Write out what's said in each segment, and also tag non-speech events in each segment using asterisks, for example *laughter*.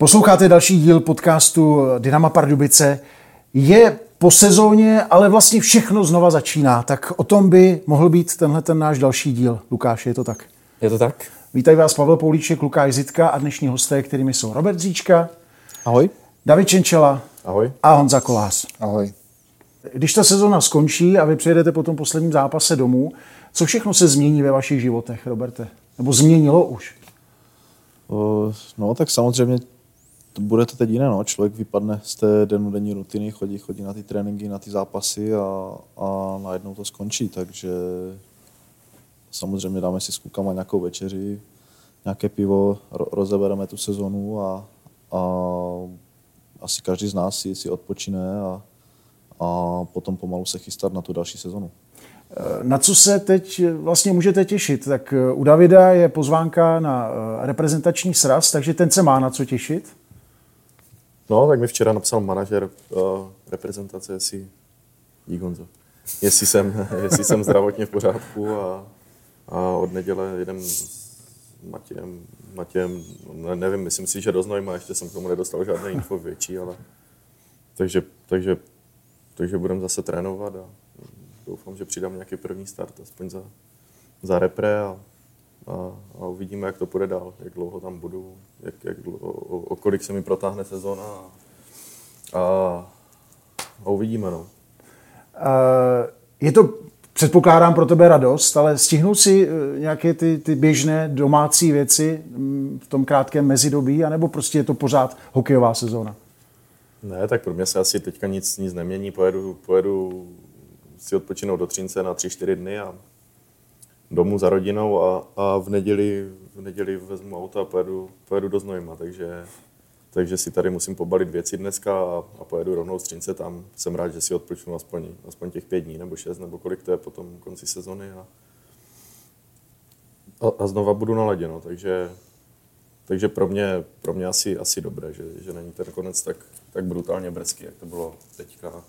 Posloucháte další díl podcastu Dynama Pardubice. Je po sezóně, ale vlastně všechno znova začíná. Tak o tom by mohl být tenhle ten náš další díl. Lukáš, je to tak? Je to tak. Vítají vás Pavel Poulíček, Lukáš Zitka a dnešní hosté, kterými jsou Robert Zíčka. Ahoj. David Čenčela. Ahoj. A Honza Kolás. Ahoj. Když ta sezona skončí a vy přijedete po tom posledním zápase domů, co všechno se změní ve vašich životech, Roberte? Nebo změnilo už? No, tak samozřejmě to bude to teď jiné. No. Člověk vypadne z té denodenní rutiny, chodí, chodí na ty tréninky, na ty zápasy a, a najednou to skončí. Takže samozřejmě dáme si s klukama nějakou večeři, nějaké pivo, ro, rozebereme tu sezonu a, a asi každý z nás si, si odpočine a, a potom pomalu se chystat na tu další sezonu. Na co se teď vlastně můžete těšit? Tak u Davida je pozvánka na reprezentační sraz, takže ten se má na co těšit? No, tak mi včera napsal manažer uh, reprezentace, jestli, dík Honzo, jestli jsem, *laughs* jestli jsem zdravotně v pořádku a, a od neděle jedem s Matějem, Matějem ne, nevím, myslím si, že do Znojma, ještě jsem k tomu nedostal žádné info větší, ale takže, takže, takže budeme zase trénovat a doufám, že přidám nějaký první start, aspoň za, za repre a, a, a uvidíme, jak to půjde dál, jak dlouho tam budu, jak, jak dlouho, o, o kolik se mi protáhne sezóna a, a, uvidíme. No. Uh, je to, předpokládám, pro tebe radost, ale stihnou si nějaké ty, ty běžné domácí věci v tom krátkém mezidobí, anebo prostě je to pořád hokejová sezóna? Ne, tak pro mě se asi teďka nic, nic nemění. Pojedu, pojedu si odpočinout do Třince na 3-4 dny a domů za rodinou a, a v, neděli, v neděli vezmu auto a pojedu, pojedu do Znojma, takže, takže si tady musím pobalit věci dneska a, a pojedu rovnou z Třince tam. Jsem rád, že si odpočnu aspoň, aspoň těch pět dní nebo šest, nebo kolik to je potom konci sezony a, a, a znova budu na ledě, no, takže, takže pro mě, pro mě asi, asi dobré, že, že není ten konec tak, tak brutálně brzký, jak to bylo teďka.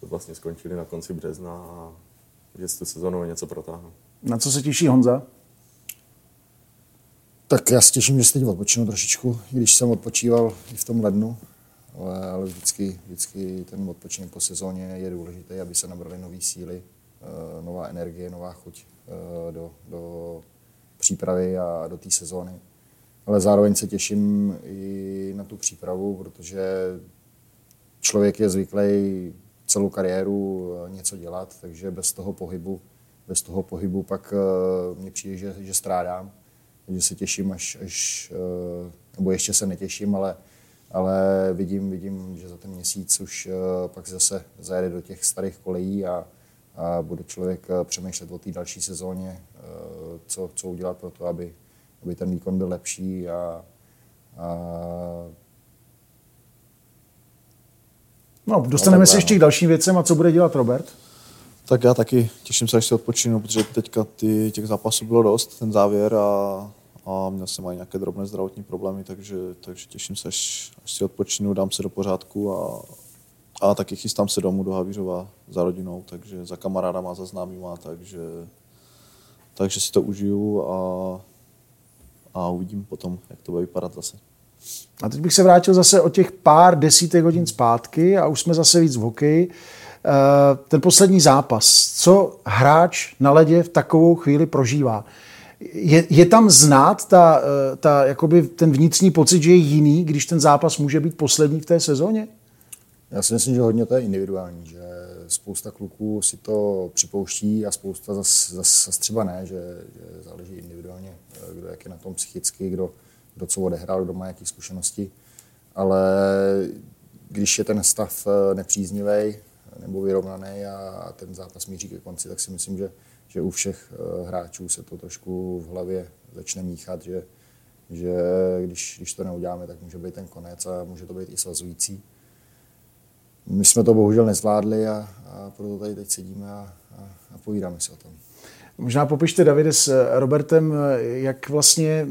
To vlastně skončili na konci března a že si tu sezonu něco protáhnu. Na co se těší Honza? Tak já se těším, že se teď odpočinu trošičku, když jsem odpočíval i v tom lednu, ale, ale vždycky, vždycky ten odpočinek po sezóně je důležitý, aby se nabrali nové síly, eh, nová energie, nová chuť eh, do, do přípravy a do té sezóny. Ale zároveň se těším i na tu přípravu, protože člověk je zvyklý celou kariéru eh, něco dělat, takže bez toho pohybu, bez toho pohybu pak mně přijde, že, že strádám. Takže se těším, až, až nebo ještě se netěším, ale, ale vidím, vidím, že za ten měsíc už pak zase zajede do těch starých kolejí a, a bude člověk přemýšlet o té další sezóně, co, co udělat pro to, aby, aby ten výkon byl lepší a, a No, dostaneme se ještě k dalším věcem a co bude dělat Robert? Tak já taky těším se, až si odpočinu, protože teďka ty, těch zápasů bylo dost, ten závěr a, a měl jsem i nějaké drobné zdravotní problémy, takže, takže těším se, až, až si odpočinu, dám se do pořádku a, a taky chystám se domů do Havířova za rodinou, takže za kamarádama, za známýma, takže, takže si to užiju a, a uvidím potom, jak to bude vypadat zase. A teď bych se vrátil zase o těch pár desítek hodin zpátky a už jsme zase víc v hokeji. Ten poslední zápas, co hráč na ledě v takovou chvíli prožívá? Je, je tam znát ta, ta, jakoby ten vnitřní pocit, že je jiný, když ten zápas může být poslední v té sezóně? Já si myslím, že hodně to je individuální, že spousta kluků si to připouští a spousta zase zas, zas třeba ne, že, že záleží individuálně, kdo jak je na tom psychicky, kdo, kdo co odehrál, kdo má jaké zkušenosti. Ale když je ten stav nepříznivý nebo vyrovnaný a ten zápas míří ke konci, tak si myslím, že, že u všech hráčů se to trošku v hlavě začne míchat, že, že když, když to neuděláme, tak může být ten konec a může to být i svazující. My jsme to bohužel nezvládli a, a proto tady teď sedíme a, a, a povídáme si o tom. Možná popište, Davide, s Robertem, jak vlastně,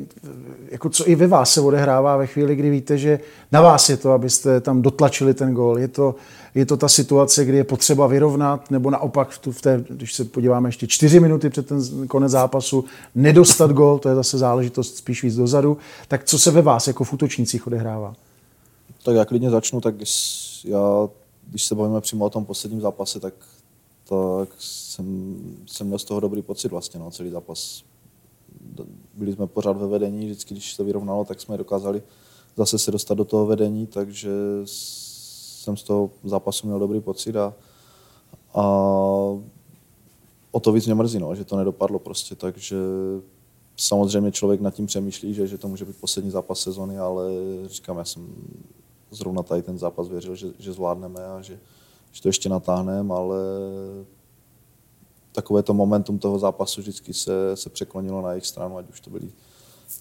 jako co i ve vás se odehrává ve chvíli, kdy víte, že na vás je to, abyste tam dotlačili ten gol. Je to, je to ta situace, kdy je potřeba vyrovnat, nebo naopak, v, tu, v té, když se podíváme ještě čtyři minuty před ten konec zápasu, nedostat gol, to je zase záležitost spíš víc dozadu. Tak co se ve vás jako v útočnících odehrává? Tak já klidně začnu, tak já, když se bavíme přímo o tom posledním zápase, tak, tak jsem, jsem měl z toho dobrý pocit vlastně, no, celý zápas. Byli jsme pořád ve vedení, vždycky, když se vyrovnalo, tak jsme dokázali zase se dostat do toho vedení, takže jsem z toho zápasu měl dobrý pocit a, a o to víc mě mrzí, no, že to nedopadlo prostě, takže samozřejmě člověk nad tím přemýšlí, že, že to může být poslední zápas sezony, ale říkám, já jsem zrovna tady ten zápas věřil, že, že zvládneme a že, že to ještě natáhneme, ale takové to momentum toho zápasu vždycky se, se překlonilo na jejich stranu, ať už to byly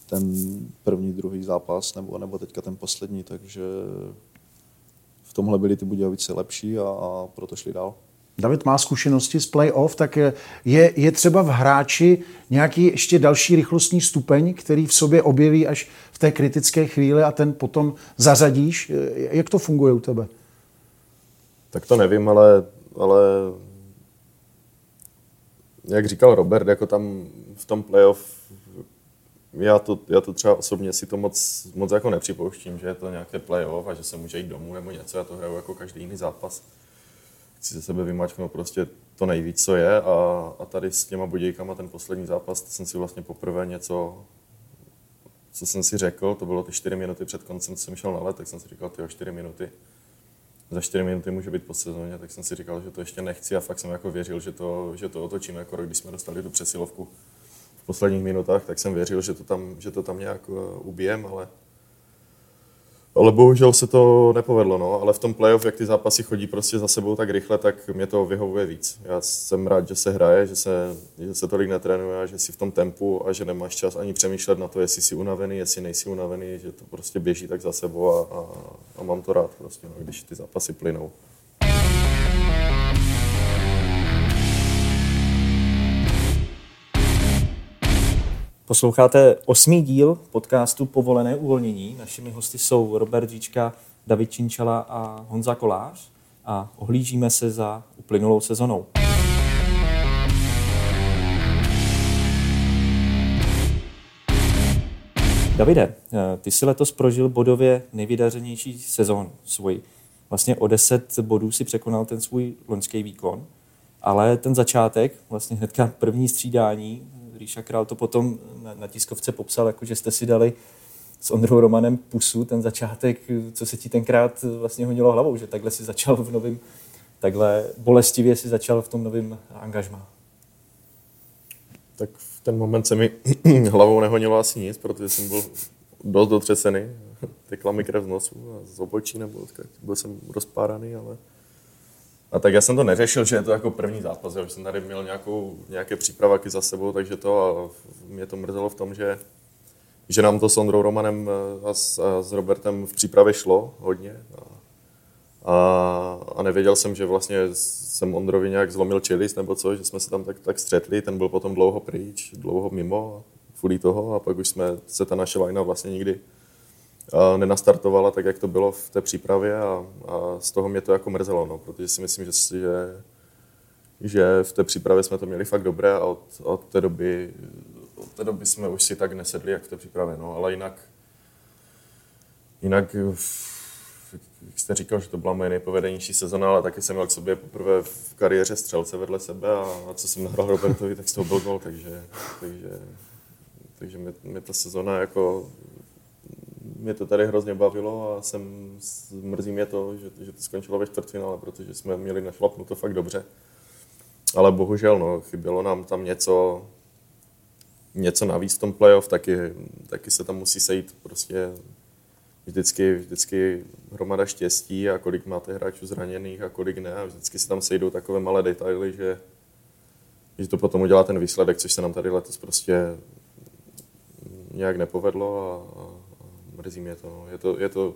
ten první, druhý zápas, nebo, nebo teďka ten poslední, takže v tomhle byli ty Budějovice lepší a, a proto šli dál. David má zkušenosti z playoff, tak je, je třeba v hráči nějaký ještě další rychlostní stupeň, který v sobě objeví až v té kritické chvíli a ten potom zařadíš. Jak to funguje u tebe? Tak to nevím, ale, ale jak říkal Robert, jako tam v tom playoff já to, já to třeba osobně si to moc, moc jako nepřipouštím, že je to nějaké playoff a že se může jít domů nebo něco, já to hraju jako každý jiný zápas. Chci ze sebe vymačknout prostě to nejvíc, co je a, a tady s těma budějkama ten poslední zápas, to jsem si vlastně poprvé něco, co jsem si řekl, to bylo ty čtyři minuty před koncem, co jsem šel na let, tak jsem si říkal, ty čtyři minuty, za čtyři minuty může být po sezóně, tak jsem si říkal, že to ještě nechci a fakt jsem jako věřil, že to, že to otočíme, jako když jsme dostali tu přesilovku v posledních minutách, tak jsem věřil, že to tam, že to tam nějak eh, ubijem, ale ale bohužel se to nepovedlo, no. ale v tom playoff, jak ty zápasy chodí prostě za sebou tak rychle, tak mě to vyhovuje víc. Já jsem rád, že se hraje, že se, že se tolik netrénuje, že si v tom tempu a že nemáš čas ani přemýšlet na to, jestli jsi unavený, jestli nejsi unavený, že to prostě běží tak za sebou a, a, a mám to rád prostě, no, když ty zápasy plynou. Posloucháte osmý díl podcastu Povolené uvolnění. Našimi hosty jsou Robert Říčka, David Činčala a Honza Kolář a ohlížíme se za uplynulou sezonou. Davide, ty si letos prožil bodově nejvydařenější sezónu svůj. Vlastně o 10 bodů si překonal ten svůj loňský výkon, ale ten začátek, vlastně hnedka první střídání, Ríša Král to potom na, na tiskovce popsal, jako že jste si dali s Ondrou Romanem pusu, ten začátek, co se ti tenkrát vlastně honilo hlavou, že takhle si začal v novém, takhle bolestivě si začal v tom novém angažmá. Tak v ten moment se mi *clears throat* hlavou nehonilo asi nic, protože jsem byl dost dotřesený. *laughs* Tekla mi krev z nosu a z obočí, nebo byl jsem rozpáraný, ale a tak já jsem to neřešil, že je to jako první zápas, já jsem tady měl nějakou, nějaké přípravaky za sebou, takže to a mě to mrzelo v tom, že, že nám to s Ondrou Romanem eh, a s, a s Robertem v přípravě šlo hodně. A, a, a nevěděl jsem, že vlastně jsem Ondrovi nějak zlomil čelist nebo co, že jsme se tam tak, tak střetli, ten byl potom dlouho pryč, dlouho mimo, kvůli toho a pak už jsme se ta naše lajna vlastně nikdy nenastartovala tak, jak to bylo v té přípravě a, a z toho mě to jako mrzelo, no, protože si myslím, že, že, že v té přípravě jsme to měli fakt dobré a od, od, té doby, od té doby jsme už si tak nesedli, jak v té přípravě, no, ale jinak, jinak jak jste říkal, že to byla moje nejpovedenější sezona, ale taky jsem měl k sobě poprvé v kariéře střelce vedle sebe a, a co jsem nahrál Robertovi, tak z toho byl gol, takže, takže, takže mě, mě ta sezona jako mě to tady hrozně bavilo a jsem, mrzí mě to, že, že to skončilo ve čtvrtfinále, protože jsme měli našlapnuto fakt dobře. Ale bohužel, no, chybělo nám tam něco, něco navíc v tom playoff, taky, taky se tam musí sejít prostě vždycky, vždycky hromada štěstí a kolik máte hráčů zraněných a kolik ne a vždycky se tam sejdou takové malé detaily, že, že to potom udělá ten výsledek, což se nám tady letos prostě nějak nepovedlo a, a mrzí mě to. No. Je to, je to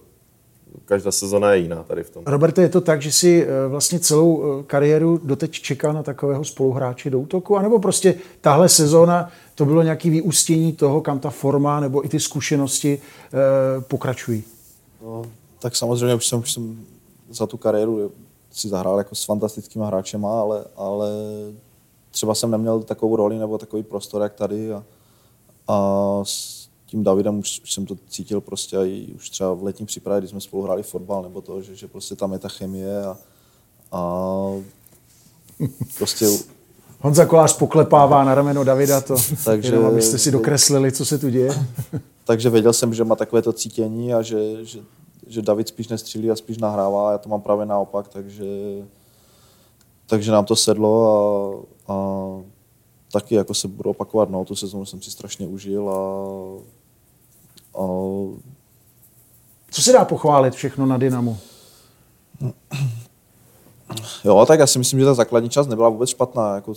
každá sezona je jiná tady v tom. Roberte, je to tak, že si eh, vlastně celou eh, kariéru doteď čekal na takového spoluhráče do útoku, anebo prostě tahle sezóna to bylo nějaké vyústění toho, kam ta forma nebo i ty zkušenosti eh, pokračují? No, tak samozřejmě už jsem, už jsem za tu kariéru si zahrál jako s fantastickými hráčema, ale, ale třeba jsem neměl takovou roli nebo takový prostor, jak tady a, a s tím Davidem už, už jsem to cítil prostě i už třeba v letní přípravě, když jsme spolu hráli fotbal, nebo to, že, že prostě tam je ta chemie a, a prostě *laughs* Honza Kolář poklepává na rameno Davida to, Takže- jenom abyste si dokreslili, co se tu děje. *laughs* takže věděl jsem, že má takové to cítění a že, že, že David spíš nestřílí a spíš nahrává a já to mám právě naopak, takže, takže nám to sedlo a, a taky jako se budu opakovat, no, tu sezónu jsem si strašně užil a Co se dá pochválit všechno na Dynamu? Jo, tak já si myslím, že ta základní část nebyla vůbec špatná. Jako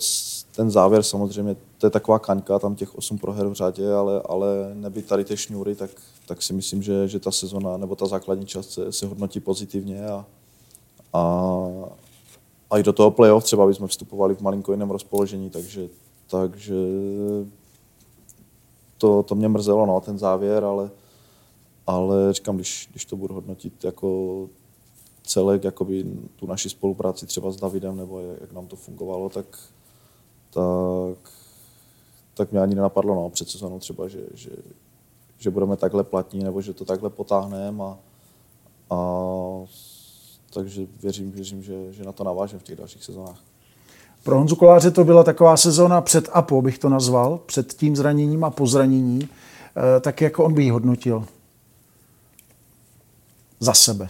ten závěr samozřejmě, to je taková kaňka, tam těch osm proher v řadě, ale, ale neby tady ty šňůry, tak, tak si myslím, že, že ta sezona nebo ta základní část se, se hodnotí pozitivně a, a, a i do toho playoff třeba bychom vstupovali v malinko jiném rozpoložení, takže, takže to, to mě mrzelo, no, ten závěr, ale, ale říkám, když, když to budu hodnotit jako celek, jakoby tu naši spolupráci třeba s Davidem, nebo jak, nám to fungovalo, tak, tak, tak mě ani nenapadlo no, před sezónou třeba, že, že, že budeme takhle platní, nebo že to takhle potáhneme a, a takže věřím, věřím že, že na to navážem v těch dalších sezónách. Pro Honzu Koláře to byla taková sezóna před a po, bych to nazval, před tím zraněním a po zranění. Eh, Tak jako on by ji hodnotil? Za sebe.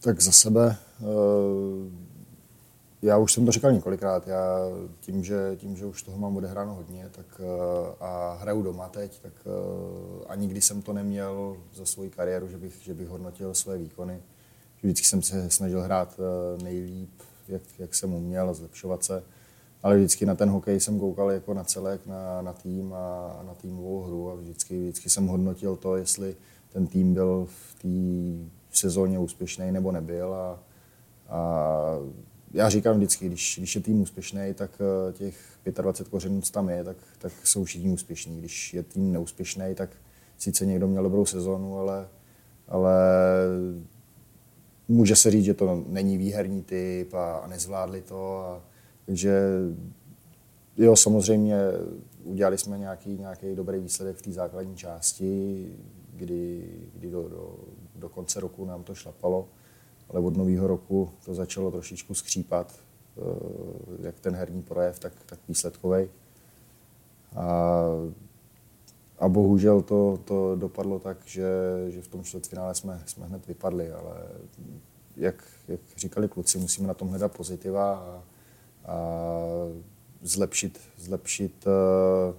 Tak za sebe, eh, já už jsem to říkal několikrát, já tím, že, tím, že už toho mám odehráno hodně tak, eh, a hraju doma teď, tak ani když jsem to neměl za svoji kariéru, že bych, že bych hodnotil své výkony. Vždycky jsem se snažil hrát nejlíp, jak, jak jsem uměl zlepšovat se. Ale vždycky na ten hokej jsem koukal jako na celek, na, na tým a na týmovou hru a vždycky, vždycky jsem hodnotil to, jestli ten tým byl v té sezóně úspěšný nebo nebyl. A, a já říkám vždycky, když, když je tým úspěšný, tak eh, těch 25 kořenů, co tam je, tak, tak jsou všichni úspěšní. Když je tým neúspěšný, tak sice někdo měl dobrou sezónu, ale, ale může se říct, že to není výherní typ a, a nezvládli to. A, takže jo, samozřejmě udělali jsme nějaký, nějaký dobrý výsledek v té základní části, kdy, kdy do, do, do konce roku nám to šlapalo, ale od nového roku to začalo trošičku skřípat, eh, jak ten herní projev, tak, tak výsledkový. A, a bohužel to, to dopadlo tak, že, že v tom čtvrtfinále jsme, jsme hned vypadli, ale jak, jak říkali kluci, musíme na tom hledat pozitiva a, a zlepšit, zlepšit eh,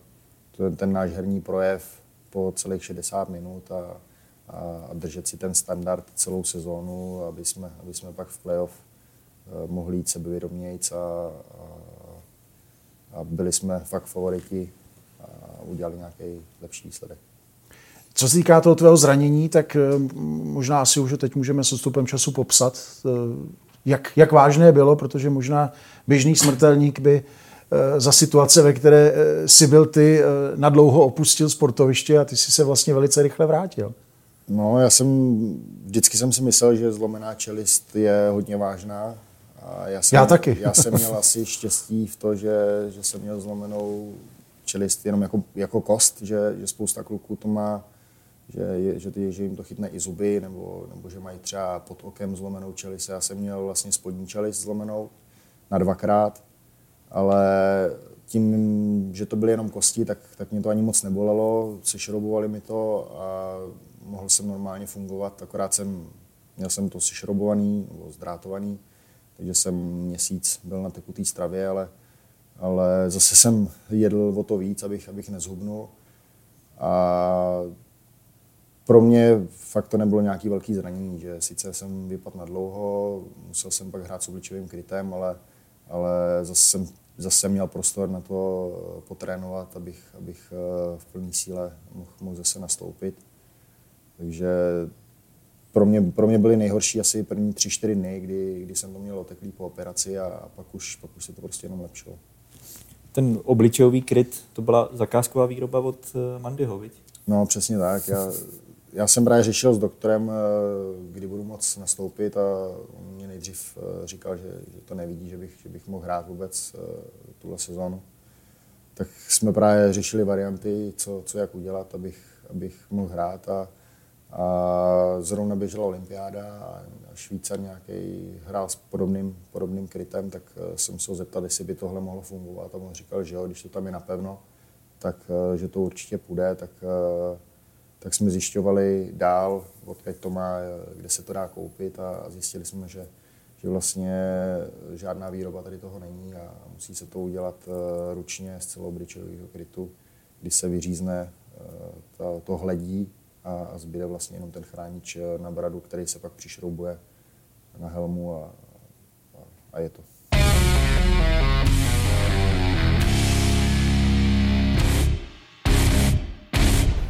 ten, ten náš herní projev po celých 60 minut a, a držet si ten standard celou sezónu, aby jsme, aby jsme pak v playoff eh, mohli jít sebevědomějc a, a, a byli jsme fakt favoriti a udělali nějaký lepší výsledek. Co se týká toho tvého zranění, tak eh, možná asi už teď můžeme s odstupem času popsat, eh, jak, jak vážné bylo, protože možná běžný smrtelník by eh, za situace, ve které si byl ty, nadlouho opustil sportoviště a ty si se vlastně velice rychle vrátil. No, já jsem, vždycky jsem si myslel, že zlomená čelist je hodně vážná. A já, jsem, Já taky. Já jsem měl *laughs* asi štěstí v to, že, že jsem měl zlomenou čelist jenom jako, jako kost, že, že spousta kluků to má, že, že, ty, že jim to chytne i zuby, nebo, nebo že mají třeba pod okem zlomenou čelist. Já jsem měl vlastně spodní čelist zlomenou na dvakrát, ale tím, že to byly jenom kosti, tak, tak mě to ani moc nebolelo, sešrobovali mi to a mohl jsem normálně fungovat, akorát jsem, měl jsem to sešrobovaný nebo zdrátovaný, takže jsem měsíc byl na tekutý stravě, ale, ale zase jsem jedl o to víc, abych, abych nezhubnul. A pro mě fakt to nebylo nějaký velký zranění, že sice jsem vypadl na dlouho, musel jsem pak hrát s obličovým krytem, ale, ale zase jsem zase měl prostor na to eh, potrénovat, abych, abych eh, v plné síle mohl, mohl zase nastoupit. Takže pro mě, pro mě byly nejhorší asi první tři, čtyři dny, kdy, kdy jsem to měl oteklý po operaci a, a pak, už, pak už se to prostě jenom lepšilo. Ten obličejový kryt, to byla zakázková výroba od eh, Mandyho, viď? No, přesně tak. Já, já jsem právě řešil s doktorem, eh, kdy budu moc nastoupit a on mě nejdřív eh, říkal, že, že to nevidí, že bych, že bych mohl hrát vůbec tuhle sezónu. Tak jsme právě řešili varianty, co, co jak udělat, abych, abych mohl hrát a, a zrovna běžela olympiáda a Švýcar nějaký hrál s podobným, podobným krytem, tak eh, jsem se ho zeptal, jestli by tohle mohlo fungovat. A on říkal, že jo, když to tam je napevno, tak eh, že to určitě půjde, tak, eh, tak jsme zjišťovali dál, odkud to má, kde se to dá koupit a, zjistili jsme, že, že vlastně žádná výroba tady toho není a musí se to udělat ručně z celoobličejového krytu, kdy se vyřízne to, to hledí a zbyde vlastně jenom ten chránič eh, na bradu, který se pak přišroubuje na helmu a, a, a je to.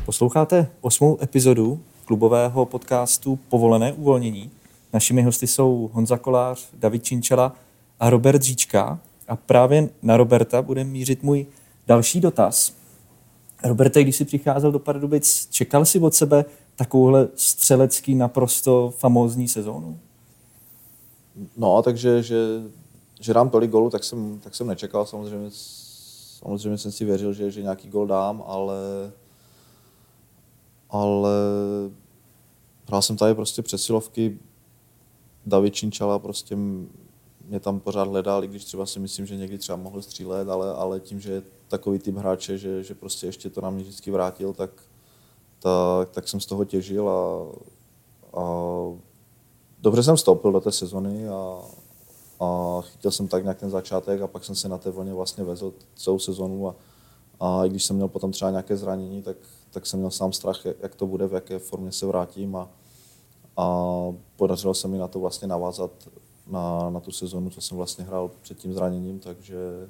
Posloucháte osmou epizodu klubového podcastu Povolené uvolnění. Našimi hosty jsou Honza Kolář, David Činčela a Robert Říčka. A právě na Roberta bude mířit můj další dotaz. Roberte, když jsi přicházel do Pardubic, čekal jsi od sebe takovouhle střelecký naprosto famózní sezónu? No, takže že, že dám tolik gólů, tak jsem, tak jsem nečekal. Samozřejmě, samozřejmě jsem si věřil, že, že nějaký gol dám, ale, ale hrál jsem tady prostě přesilovky. David Činčala prostě mě tam pořád hledal, i když třeba si myslím, že někdy třeba mohl střílet, ale, ale tím, že je takový typ hráče, že, že prostě ještě to na mě vždycky vrátil, tak, tak, tak jsem z toho těžil a, a dobře jsem vstoupil do té sezony a, a chytil jsem tak nějak ten začátek a pak jsem se na té vlně vlastně vezl celou sezonu a, a i když jsem měl potom třeba nějaké zranění, tak, tak jsem měl sám strach, jak to bude, v jaké formě se vrátím a, a podařilo se mi na to vlastně navázat na, na tu sezonu, co jsem vlastně hrál před tím zraněním, takže,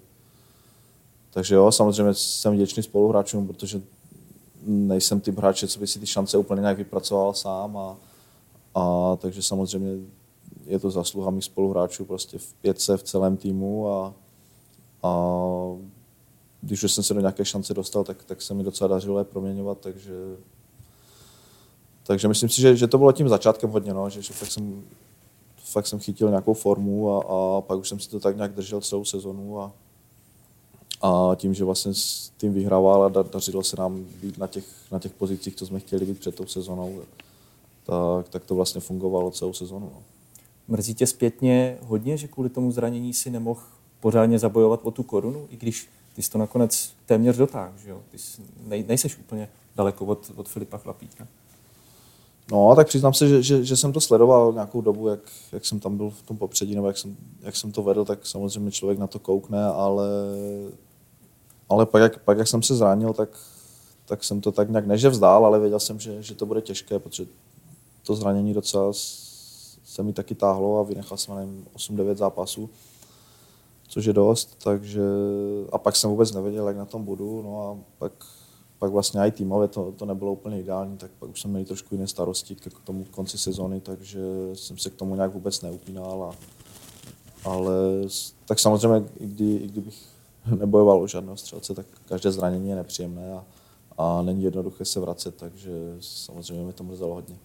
takže jo, samozřejmě jsem vděčný spoluhráčům, protože nejsem typ hráče, co by si ty šance úplně nějak vypracoval sám a, a takže samozřejmě je to zasluha mých spoluhráčů prostě v pětce, v celém týmu a, a když už jsem se do nějaké šance dostal, tak, tak se mi docela dařilo je proměňovat, takže takže myslím si, že, že to bylo tím začátkem hodně, no, že, že fakt jsem fakt jsem chytil nějakou formu a, a pak už jsem si to tak nějak držel celou sezonu a, a tím, že vlastně s tím vyhrával a dařilo se nám být na těch, na těch pozicích, co jsme chtěli být před tou sezonou, tak, tak to vlastně fungovalo celou sezonu. No. Mrzí tě zpětně hodně, že kvůli tomu zranění si nemohl pořádně zabojovat o tu korunu, i když ty jsi to nakonec téměř dotáhl, že jo? Ty jsi, nej, nejseš úplně daleko od, od Filipa Chlapíka. No, tak přiznám se, že, že, že jsem to sledoval nějakou dobu, jak, jak jsem tam byl v tom popředí, nebo jak jsem, jak jsem to vedl, tak samozřejmě člověk na to koukne, ale, ale pak, jak, pak, jak jsem se zranil, tak, tak jsem to tak nějak neže vzdál, ale věděl jsem, že, že to bude těžké, protože to zranění docela se mi taky táhlo a vynechal jsem nevím, 8-9 zápasů, což je dost, takže a pak jsem vůbec nevěděl, jak na tom budu, no a pak pak vlastně i týmově to, to nebylo úplně ideální, tak pak už jsme měli trošku jiné starosti k tomu konci sezony, takže jsem se k tomu nějak vůbec neupínal. A, ale tak samozřejmě, i, kdy, i kdybych *laughs* nebojoval o žádného střelce, tak každé zranění je nepříjemné a, a není jednoduché se vracet, takže samozřejmě mi to mrzelo hodně.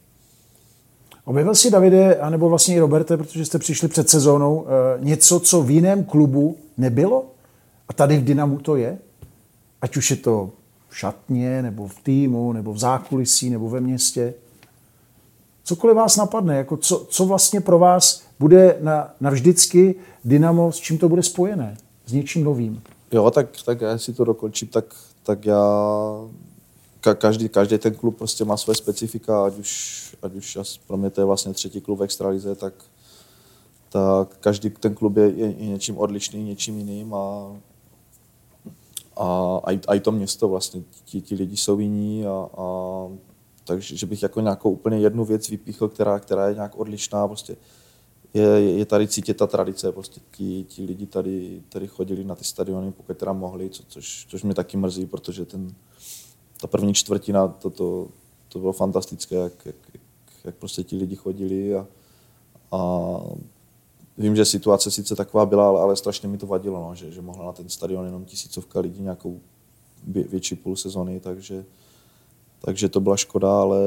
Objevil si Davide, anebo vlastně i Roberte, protože jste přišli před sezónou, eh, něco, co v jiném klubu nebylo? A tady v Dynamu to je? Ať už je to v šatně, nebo v týmu, nebo v zákulisí, nebo ve městě. Cokoliv vás napadne, jako co, co vlastně pro vás bude na, navždycky Dynamo, s čím to bude spojené? S něčím novým? Jo, tak, tak já si to dokončím, tak, tak já každý, každý ten klub prostě má své specifika, ať už, ať už pro mě to je vlastně třetí klub v extralize, tak, tak každý ten klub je, je, je něčím odlišný, něčím jiným a a, a, i, a i to město vlastně, ti, ti lidi jsou jiní a, a takže že bych jako nějakou úplně jednu věc vypíchl, která, která je nějak odlišná, prostě je, je tady cítit ta tradice, prostě ti, ti lidi tady, tady chodili na ty stadiony, pokud teda mohli, co, což, což mě taky mrzí, protože ten, ta první čtvrtina, to, to, to bylo fantastické, jak, jak, jak prostě ti lidi chodili a, a vím, že situace sice taková byla, ale, ale strašně mi to vadilo, no, že, že mohla na ten stadion jenom tisícovka lidí nějakou větší půl sezony, takže, takže to byla škoda, ale,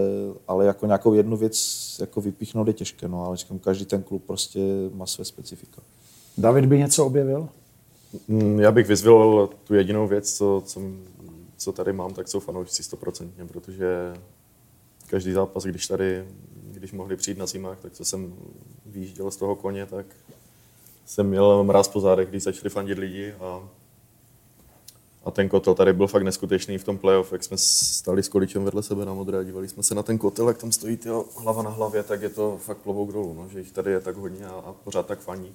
ale jako nějakou jednu věc jako vypíchnout je těžké, no, ale říkám, každý ten klub prostě má své specifika. David by něco objevil? Mm, já bych vyzvil tu jedinou věc, co, co, co tady mám, tak jsou fanoušci stoprocentně, protože každý zápas, když tady, když mohli přijít na zimách, tak co jsem vyjížděl z toho koně, tak jsem měl mráz po zádech, když začali fandit lidi a, a ten kotel tady byl fakt neskutečný v tom playoff, jak jsme stali s količem vedle sebe na modré a dívali jsme se na ten kotel, jak tam stojí tyjo, hlava na hlavě, tak je to fakt klobouk dolů, no, že jich tady je tak hodně a, a pořád tak faní.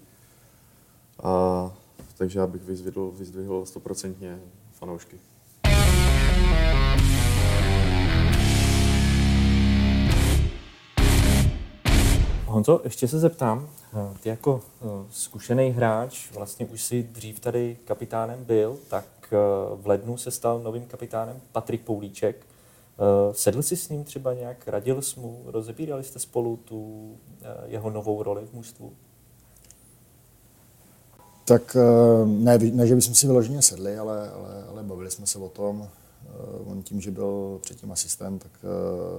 A, takže já bych vyzdvihl, vyzdvihl stoprocentně fanoušky. Honzo, ještě se zeptám, ty jako eh, zkušený hráč, vlastně už si dřív tady kapitánem byl, tak eh, v lednu se stal novým kapitánem Patrik Poulíček. Eh, sedl jsi s ním třeba nějak, radil jsi mu, rozebírali jste spolu tu jeho novou roli v mužstvu? Tak ne, ne že bychom si vyloženě sedli, ale, ale, ale bavili jsme se o tom. On tím, že byl předtím asistent, tak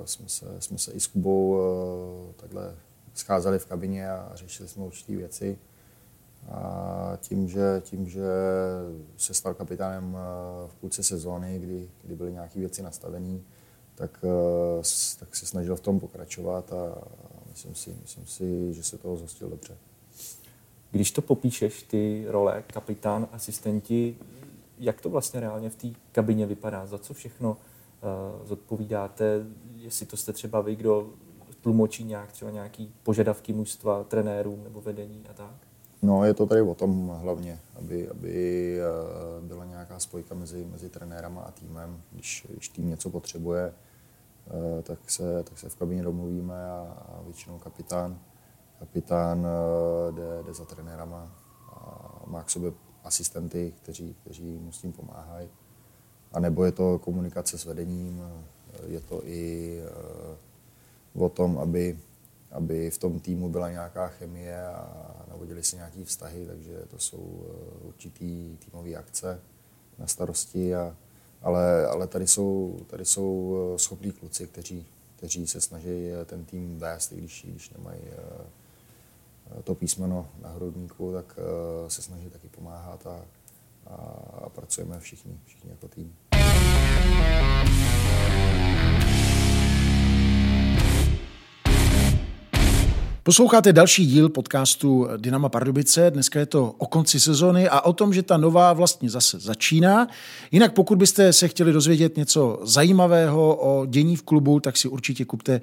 jsme se, jsme se i s Kubou takhle scházeli v kabině a řešili jsme určité věci. A tím že, tím, že se stal kapitánem eh, v půlce sezóny, kdy, kdy byly nějaké věci nastavené, tak, eh, tak se snažil v tom pokračovat a myslím si, myslím si, že se toho zhostil dobře. Když to popíšeš, ty role, kapitán, asistenti, jak to vlastně reálně v té kabině vypadá? Za co všechno uh, zodpovídáte? Jestli to jste třeba vy, kdo tlumočí nějak třeba nějaký požadavky mužstva, trenérům nebo vedení a tak? No, je to tady o tom hlavně, aby, aby eh, byla nějaká spojka mezi, mezi trenérama a týmem. Když, když tým něco potřebuje, eh, tak se, tak se v kabině domluvíme a, a většinou kapitán, kapitán eh, jde, jde za trenérama a má k sobě asistenty, kteří, kteří mu s tím pomáhají. A nebo je to komunikace s vedením, je to i o tom, aby, aby v tom týmu byla nějaká chemie a navodili se nějaké vztahy, takže to jsou eh, určitý týmové akce na starosti, a, ale, ale tady jsou, tady jsou eh, schopní kluci, kteří, kteří se snaží eh, ten tým vést, i když, když nemají to písmeno na hrudníku, tak se snaží taky pomáhat a, a, a pracujeme všichni, všichni jako tým. Posloucháte další díl podcastu Dynama Pardubice. Dneska je to o konci sezony a o tom, že ta nová vlastně zase začíná. Jinak pokud byste se chtěli dozvědět něco zajímavého o dění v klubu, tak si určitě kupte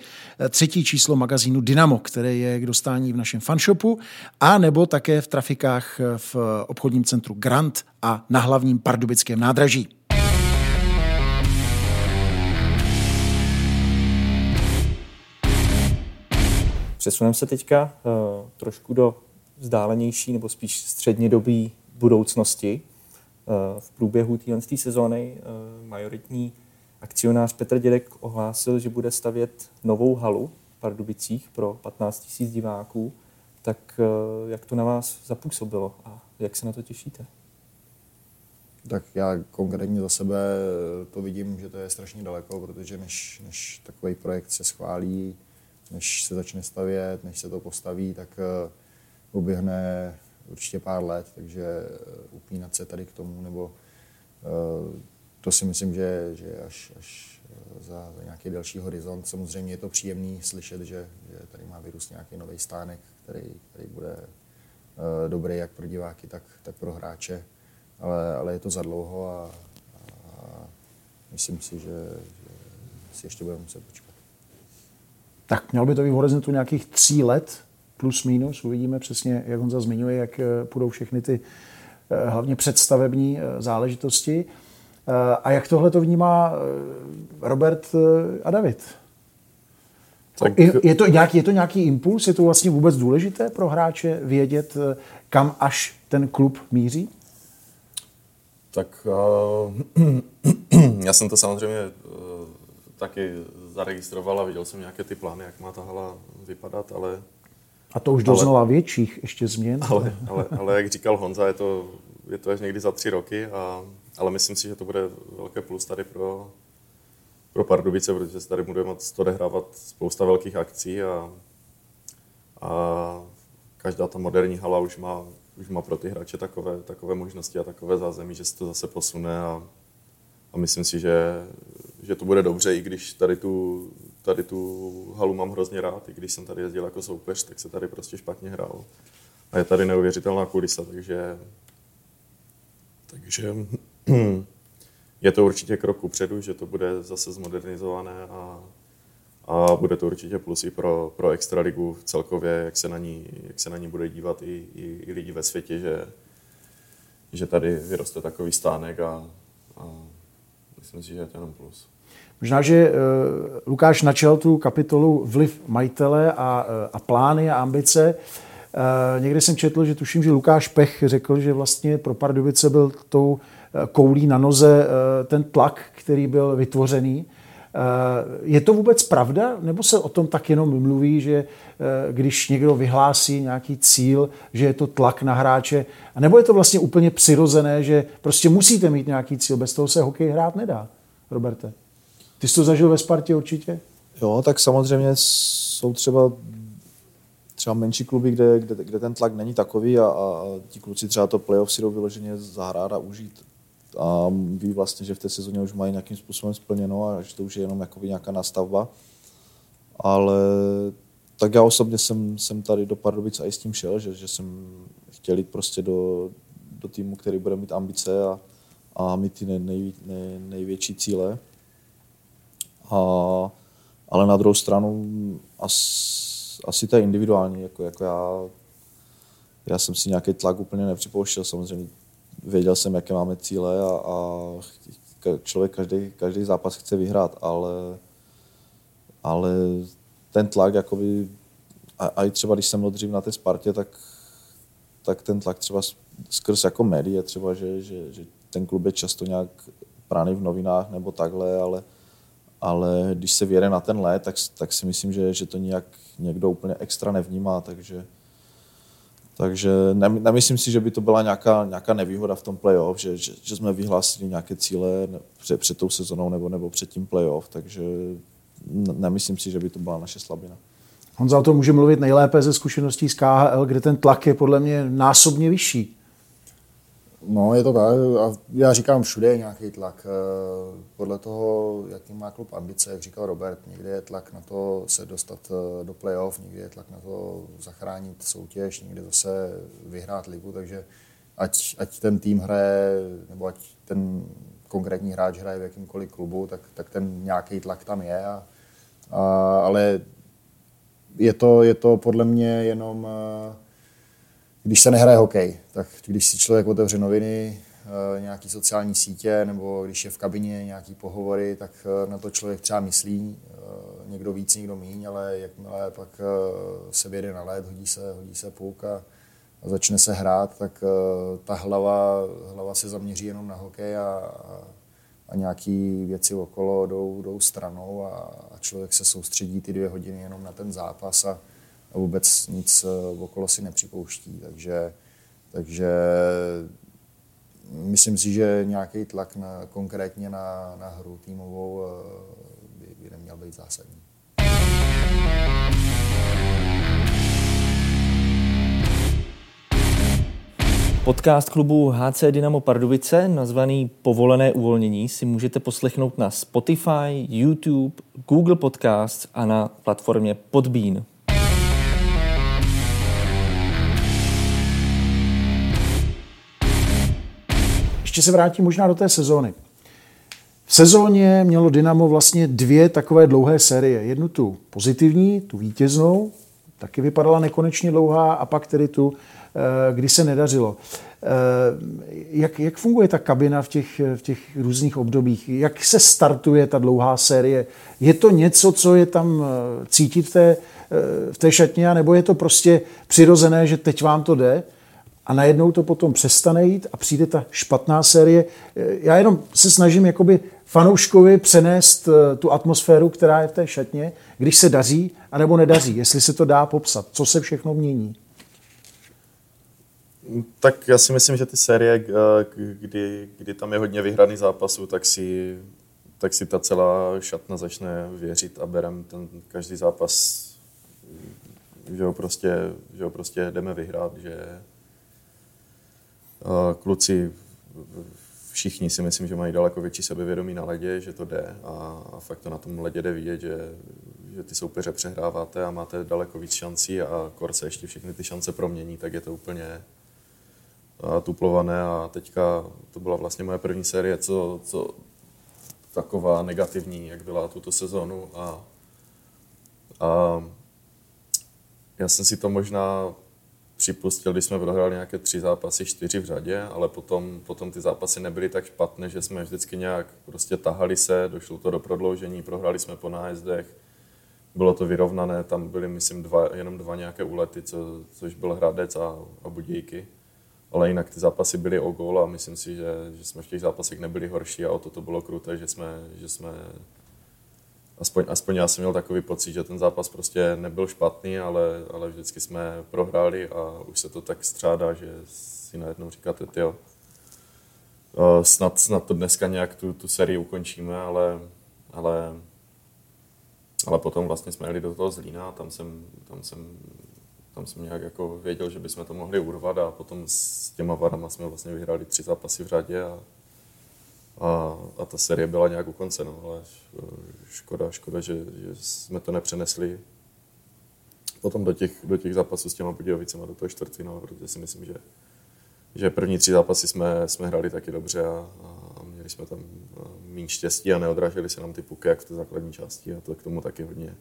třetí číslo magazínu Dynamo, které je k dostání v našem fanshopu a nebo také v trafikách v obchodním centru Grant a na hlavním pardubickém nádraží. Přesuneme se teďka uh, trošku do vzdálenější nebo spíš střednědobí budoucnosti. Uh, v průběhu téhle sezóny uh, majoritní akcionář Petr Dědek ohlásil, že bude stavět novou halu v Pardubicích pro 15 000 diváků. Tak jak to na vás zapůsobilo a jak se na to těšíte? Tak já konkrétně za sebe to vidím, že to je strašně daleko, protože než, než takový projekt se schválí, než se začne stavět, než se to postaví, tak uh, uběhne určitě pár let, takže uh, upínat se tady k tomu, nebo uh, to si myslím, že, že až, až za, za nějaký další horizont. Samozřejmě je to příjemný slyšet, že, že tady má vyrůst nějaký nový stánek, který, který bude dobrý jak pro diváky, tak, tak pro hráče, ale, ale je to za dlouho a, a myslím si, že, že si ještě budeme muset počkat. Tak mělo by to být v horizontu nějakých tří let, plus minus. Uvidíme přesně, jak on zmiňuje, jak eh, půjdou všechny ty eh, hlavně představební eh, záležitosti. A jak tohle to vnímá Robert a David? Tak... Je, je, to nějaký, je to nějaký impuls? Je to vlastně vůbec důležité pro hráče vědět, kam až ten klub míří? Tak uh, *clears throat* já jsem to samozřejmě uh, taky zaregistroval a viděl jsem nějaké ty plány, jak má ta hala vypadat, ale... A to už doznala ale, větších ještě změn. Ale, ale, ale jak říkal Honza, je to, je to až někdy za tři roky, a, ale myslím si, že to bude velké plus tady pro, pro Pardubice, protože se tady bude moct odehrávat spousta velkých akcí a, a každá ta moderní hala už má, už má pro ty hráče takové, takové možnosti a takové zázemí, že se to zase posune a, a myslím si, že, že to bude dobře, i když tady tu, tady tu halu mám hrozně rád, i když jsem tady jezdil jako soupeř, tak se tady prostě špatně hrál. A je tady neuvěřitelná kulisa, takže, takže *clears throat* je to určitě krok upředu, že to bude zase zmodernizované a, a bude to určitě plus i pro, pro Extraligu celkově, jak se na ní, jak se na ní bude dívat i, i, i lidi ve světě, že, že tady vyroste takový stánek a, a myslím si, že je to jenom plus. Možná, že uh, Lukáš načel tu kapitolu vliv majitele a, uh, a plány a ambice. Uh, někde jsem četl, že tuším, že Lukáš Pech řekl, že vlastně pro Pardubice byl tou koulí na noze ten tlak, který byl vytvořený. Je to vůbec pravda, nebo se o tom tak jenom mluví, že když někdo vyhlásí nějaký cíl, že je to tlak na hráče, a nebo je to vlastně úplně přirozené, že prostě musíte mít nějaký cíl, bez toho se hokej hrát nedá, Roberte? Ty jsi to zažil ve Spartě určitě? Jo, tak samozřejmě jsou třeba třeba menší kluby, kde, kde, kde ten tlak není takový a, a ti kluci třeba to playoff si jdou vyloženě zahrát a užít. A ví vlastně, že v té sezóně už mají nějakým způsobem splněno a že to už je jenom nějaká nastavba. Ale tak já osobně jsem, jsem tady do Pardubic a i s tím šel, že, že jsem chtěl jít prostě do, do týmu, který bude mít ambice a, a mít ty nej, nej, nej, největší cíle. A, ale na druhou stranu as, asi to je individuální. Jako, jako já, já jsem si nějaký tlak úplně nepřipouštěl. Samozřejmě věděl jsem, jaké máme cíle a, a člověk každý, každý zápas chce vyhrát, ale, ale ten tlak, jakoby, a, a i třeba když jsem byl dřív na té Spartě, tak, tak ten tlak třeba skrz jako média, třeba, že, že, že ten klub je často nějak prány v novinách nebo takhle, ale, ale když se věre na ten let, tak, tak si myslím, že, že to nějak někdo úplně extra nevnímá, takže, takže nemyslím si, že by to byla nějaká, nějaká nevýhoda v tom playoff, že, že, že jsme vyhlásili nějaké cíle před, před tou sezonou nebo, nebo před tím playoff, takže nemyslím si, že by to byla naše slabina. Honza o tom může mluvit nejlépe ze zkušeností z KHL, kde ten tlak je podle mě násobně vyšší. No, je to tak. A já říkám, všude je nějaký tlak. Eh, podle toho, jaký má klub ambice, jak říkal Robert, někde je tlak na to se dostat eh, do playoff, někde je tlak na to zachránit soutěž, někde zase vyhrát ligu, takže ať, ať ten tým hraje, nebo ať ten konkrétní hráč hraje v jakýmkoliv klubu, tak, tak ten nějaký tlak tam je. A, a, ale je to, je to podle mě jenom uh, když se nehraje hokej, tak když si člověk otevře noviny, eh, nějaký sociální sítě, nebo když je v kabině nějaký pohovory, tak eh, na to člověk třeba myslí, eh, někdo víc, někdo míň, ale jakmile pak se vyjede na led, hodí se, hodí se půlk a, začne se hrát, tak ta hlava, hlava se zaměří jenom na hokej a, a, a nějaký věci okolo jdou, jdou stranou a, a člověk se soustředí ty dvě hodiny jenom na ten zápas a, a vůbec nic eh, okolo si nepřipouští. Takže, takže myslím si, že nějaký tlak na, konkrétně na, na hru týmovou eh, by, by neměl být zásadní. Podcast klubu HC Dynamo Pardubice, nazvaný Povolené uvolnění, si můžete poslechnout na Spotify, YouTube, Google Podcast a na platformě Podbean. Ještě se vrátím možná do té sezóny. V sezóně mělo Dynamo vlastně dvě takové dlouhé série. Jednu tu pozitivní, tu vítěznou, taky vypadala nekonečně dlouhá, a pak tedy tu, eh, kdy se nedařilo. Eh, jak, jak funguje ta kabina v těch, v těch různých obdobích? Jak se startuje ta dlouhá série? Je to něco, co je tam eh, cítit v té, v té šatně, nebo je to prostě přirozené, že teď vám to jde? A najednou to potom přestane jít a přijde ta špatná série. Já jenom se snažím jakoby fanouškovi přenést eh, tu atmosféru, která je v té šatně, když se daří, anebo nedaří, jestli se to dá popsat, co se všechno mění. Tak já si myslím, že ty série, eh, kdy, kdy tam je hodně vyhraný zápasů, tak si, tak si ta celá šatna začne věřit a berem ten každý zápas, že ho prostě, že ho prostě jdeme vyhrát, že kluci všichni si myslím, že mají daleko větší sebevědomí na ledě, že to jde a, a fakt to na tom ledě jde vidět, že, že ty soupeře přehráváte a máte daleko víc šancí a kor se ještě všechny ty šance promění, tak je to úplně tuplované. A teďka to byla vlastně moje první série, co, co taková negativní, jak byla tuto sezonu. A, a já jsem si to možná připustil, když jsme prohráli nějaké tři zápasy, čtyři v řadě, ale potom, potom ty zápasy nebyly tak špatné, že jsme vždycky nějak prostě tahali se, došlo to do prodloužení, prohráli jsme po nájezdech, bylo to vyrovnané, tam byly, myslím, dva, jenom dva nějaké úlety, co, což byl Hradec a, a Budějky. Ale jinak ty zápasy byly o gól a myslím si, že, že jsme v těch zápasech nebyli horší a o to to bylo kruté, že jsme, že jsme aspoň, aspoň já jsem měl takový pocit, že ten zápas prostě nebyl špatný, ale, ale vždycky jsme prohráli a už se to tak střádá, že si najednou říkáte, jo, snad, snad to dneska nějak tu, tu sérii ukončíme, ale, ale, ale potom vlastně jsme jeli do toho Zlína a tam jsem, tam jsem, tam jsem nějak jako věděl, že bychom to mohli urvat a potom s těma varama jsme vlastně vyhráli tři zápasy v řadě a, a, a ta série byla nějak u konce, no, ale škoda, škoda, že, že jsme to nepřenesli potom do těch, do těch zápasů s těma Budějovicema, do toho čtvrtfinále, protože si myslím, že, že první tři zápasy jsme, jsme hráli taky dobře a, a měli jsme tam méně štěstí a neodražili se nám ty puky jak v té základní části a to k tomu taky hodně,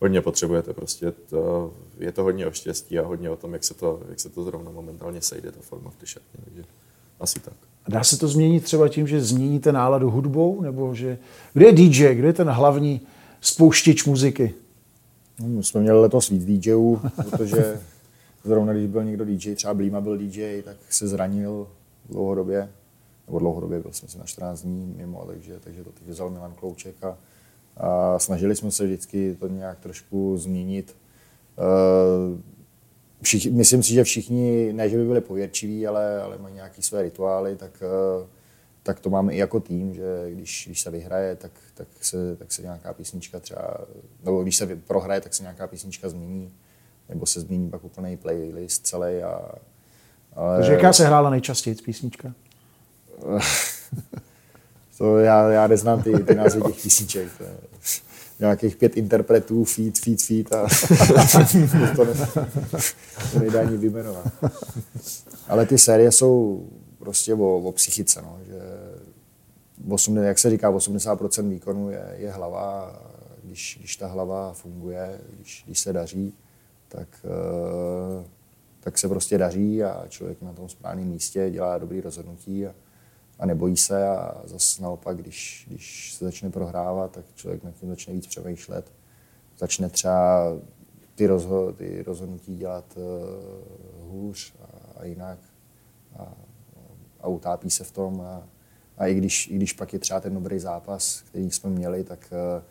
hodně potřebujete. Prostě to, je to hodně o štěstí a hodně o tom, jak se to, jak se to zrovna momentálně sejde, ta forma v té šatně. Takže asi tak. Dá se to změnit třeba tím, že změníte náladu hudbou? Nebo že... Kde je DJ? Kde je ten hlavní spouštěč muziky? No, my jsme měli letos víc DJů, protože zrovna když byl někdo DJ, třeba Blíma byl DJ, tak se zranil dlouhodobě, nebo dlouhodobě byl jsme si na 14 dní mimo, takže, takže to teď vzal Milan Klouček a, a snažili jsme se vždycky to nějak trošku změnit. Uh, všich, myslím si, že všichni, ne že by byli pověrčiví, ale, ale mají nějaké své rituály, tak, eh, tak to máme i jako tým, že když, když se vyhraje, tak, tak, se, tak se nějaká písnička třeba, nebo když se prohraje, tak se nějaká písnička změní, nebo se změní pak úplný playlist celý. A, ale... Takže jaká se hrála nejčastěji písnička? *laughs* to já, já neznám ty, ty názvy *laughs* těch písniček. To nějakých pět interpretů, feed, feed, feed a *laughs* to, ne, to nejde ani vyjmenovat. Ale ty série jsou prostě o, o psychice, no, že 8, jak se říká, 80% výkonu je, je hlava. Když, když ta hlava funguje, když, když se daří, tak, uh, tak se prostě daří a člověk na tom správném místě dělá dobrý rozhodnutí a, a nebojí se a zase naopak, když, když se začne prohrávat, tak člověk na tím začne víc přemýšlet. Začne třeba ty, rozho- ty rozhodnutí dělat uh, hůř a, a jinak a, a utápí se v tom. A, a i, když, i když pak je třeba ten dobrý zápas, který jsme měli, tak uh,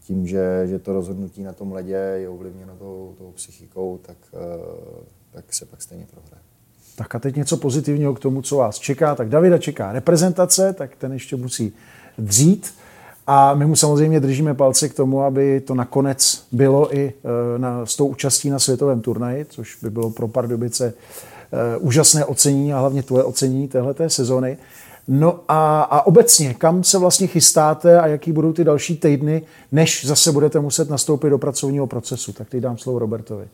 tím, že, že to rozhodnutí na tom ledě je ovlivněno tou, tou psychikou, tak, uh, tak se pak stejně prohraje. Tak a teď něco pozitivního k tomu, co vás čeká. Tak Davida čeká reprezentace, tak ten ještě musí dřít. A my mu samozřejmě držíme palce k tomu, aby to nakonec bylo i e, na, s tou účastí na světovém turnaji, což by bylo pro Pardubice e, úžasné ocení a hlavně tvoje ocení téhleté sezony. No a, a obecně, kam se vlastně chystáte a jaký budou ty další týdny, než zase budete muset nastoupit do pracovního procesu? Tak teď dám slovo Robertovi.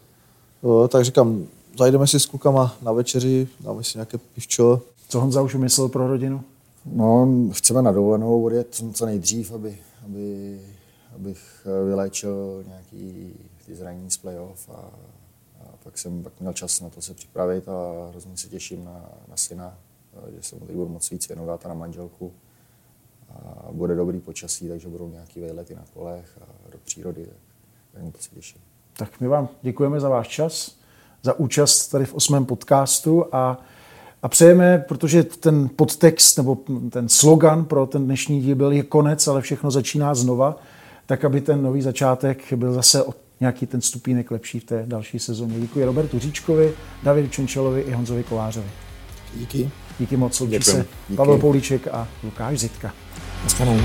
O, tak říkám, zajdeme si s klukama na večeři, dáme si nějaké pivčo. Co Honza už myslel pro rodinu? No, chceme na dovolenou odjet co nejdřív, aby, aby, abych vyléčil nějaký ty zranění z playoff a, a pak jsem pak měl čas na to se připravit a hrozně se těším na, na syna, že se mu teď budu moc víc věnovat a na manželku. A bude dobrý počasí, takže budou nějaký vejlety na kolech a do přírody, tak, tak to se těším. Tak my vám děkujeme za váš čas za účast tady v osmém podcastu a, a přejeme, protože ten podtext nebo ten slogan pro ten dnešní díl byl je konec, ale všechno začíná znova, tak aby ten nový začátek byl zase o nějaký ten stupínek lepší v té další sezóně. Děkuji Robertu Říčkovi, Davidu Čenčelovi i Honzovi Kolářovi. Díky. Díky moc, loučí Děkujem. se. Pavel Poulíček a Lukáš Zitka. Naschledanou.